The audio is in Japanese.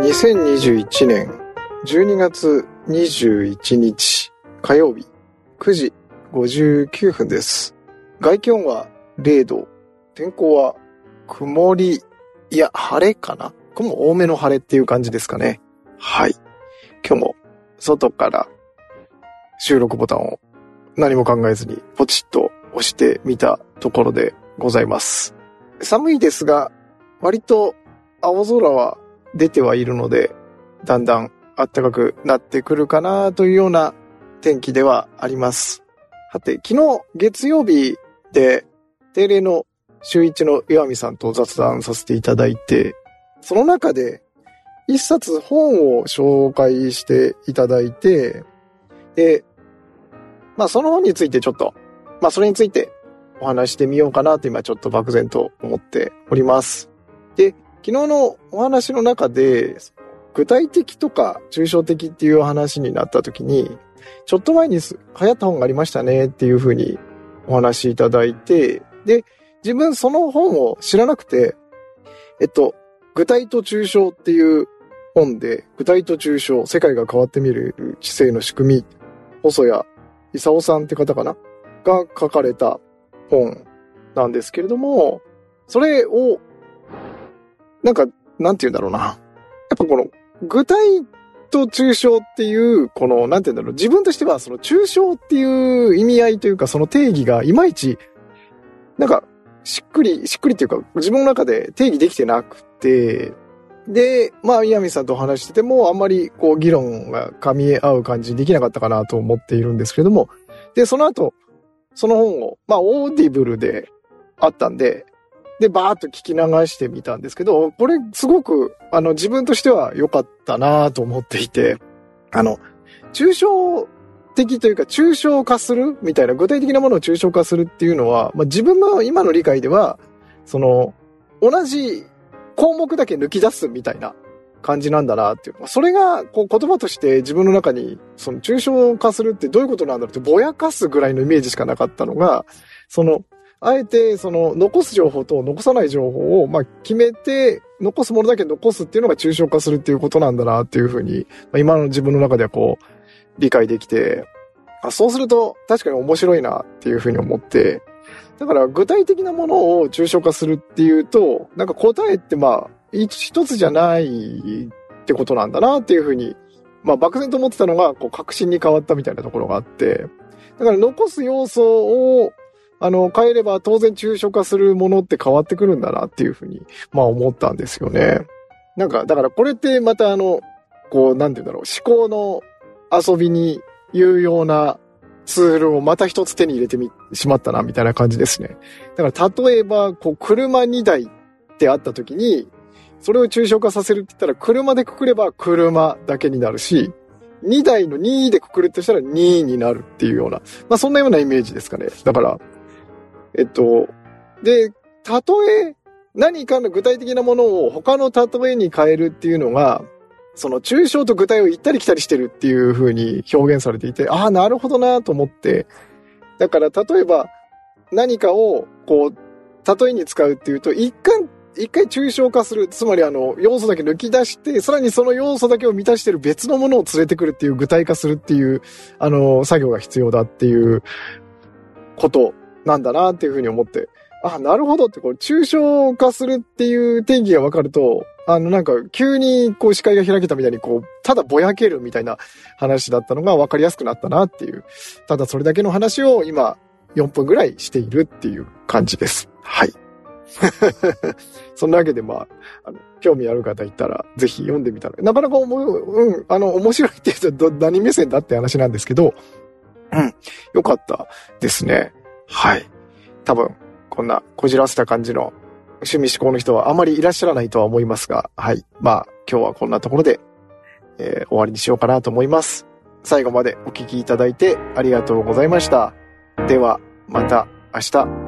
2021年12月21日火曜日9時59分です。外気温は0度、天候は曇り、いや、晴れかな？雲多めの晴れっていう感じですかね。はい。今日も外から収録ボタンを何も考えずにポチッと押してみたところでございます。寒いですが、割と青空は出てはいるので、だんだん暖かくなってくるかなというような天気ではあります。さて、昨日月曜日で定例の週一の岩見さんと雑談させていただいて、その中で一冊本を紹介していただいて、で、まあその本についてちょっと、まあそれについてお話してみようかなと今ちょっと漠然と思っております。で、昨日のお話の中で、具体的とか抽象的っていう話になった時に、ちょっと前に流行った本がありましたねっていうふうにお話しいただいて、で、自分その本を知らなくて、えっと、具体と抽象っていう本で、具体と抽象、世界が変わってみる知性の仕組み、細谷勲さんって方かな？が書かれた本なんですけれども、それを、なんか、なんて言うんだろうな。やっぱこの、具体と抽象っていう、この、なんて言うんだろう、自分としてはその抽象っていう意味合いというか、その定義がいまいち、なんか、しっくり、しっくりっていうか、自分の中で定義できてなくて、で、まあ、宮見さんとお話してても、あんまり、こう、議論が噛み合う感じにできなかったかなと思っているんですけれども、で、その後、その本を、まあ、 Audible であったんで、で、バーっと聞き流してみたんですけど、これすごく、あの、自分としては良かったなと思っていて、あの、抽象的というか、抽象化するみたいな、具体的なものを抽象化するっていうのは、まあ、自分の今の理解では、その、同じ項目だけ抜き出すみたいな感じなんだなっていう。それが、こう、言葉として自分の中に、その、抽象化するってどういうことなんだろうって、ぼやかすぐらいのイメージしかなかったのが、その、あえて、その、残す情報と残さない情報を、まあ、決めて、残すものだけ残すっていうのが抽象化するっていうことなんだなっていうふうに、まあ、今の自分の中ではこう、理解できて、あそうすると確かに面白いなっていうふうに思って、だから具体的なものを抽象化するっていうと、なんか答えってまあ、一つじゃないってことなんだなっていうふうに、まあ漠然と思ってたのが、こう確信に変わったみたいなところがあって、だから残す要素を、あの、変えれば当然抽象化するものって変わってくるんだなっていうふうに、まあ思ったんですよね。なんか、だからこれってまたあの、こう、なんて言うんだろう、思考の遊びに有用なツールをまた一つ手に入れてみ、しまったな、みたいな感じですね。だから例えば、こう、車2台ってあった時に、それを抽象化させるって言ったら、車でくくれば車だけになるし、2台の2でくくるとしたら2になるっていうような、まあそんなようなイメージですかね。だから、えっと、で、たとえ何かの具体的なものを他の例えに変えるっていうのが、その抽象と具体を行ったり来たりしてるっていう風に表現されていて、ああ、なるほどなと思って、だから例えば何かをこう、例えに使うっていうと、一回、一回抽象化する。つまりあの、要素だけ抜き出して、さらにその要素だけを満たしてる別のものを連れてくるっていう具体化するっていう、あの、作業が必要だっていうことなんだなっていうふうに思って、あ、なるほどって、こう、抽象化するっていう定義が分かると、あの、なんか、急に、こう、視界が開けたみたいに、こう、ただぼやけるみたいな話だったのが分かりやすくなったなっていう。ただ、それだけの話を今、4分ぐらいしているっていう感じです。はい。そんなわけで、まあ、あの、興味ある方いたら、ぜひ読んでみたら、なかなか思う、うん、あの、面白いって言うと、ど何目線だって話なんですけど、うん、よかったですね。はい。多分、こんなこじらせた感じの趣味思考の人はあまりいらっしゃらないとは思いますが、はい。まあ、今日はこんなところで、えー終わりにしようかなと思います。最後までお聞きいただいてありがとうございました。では、また明日。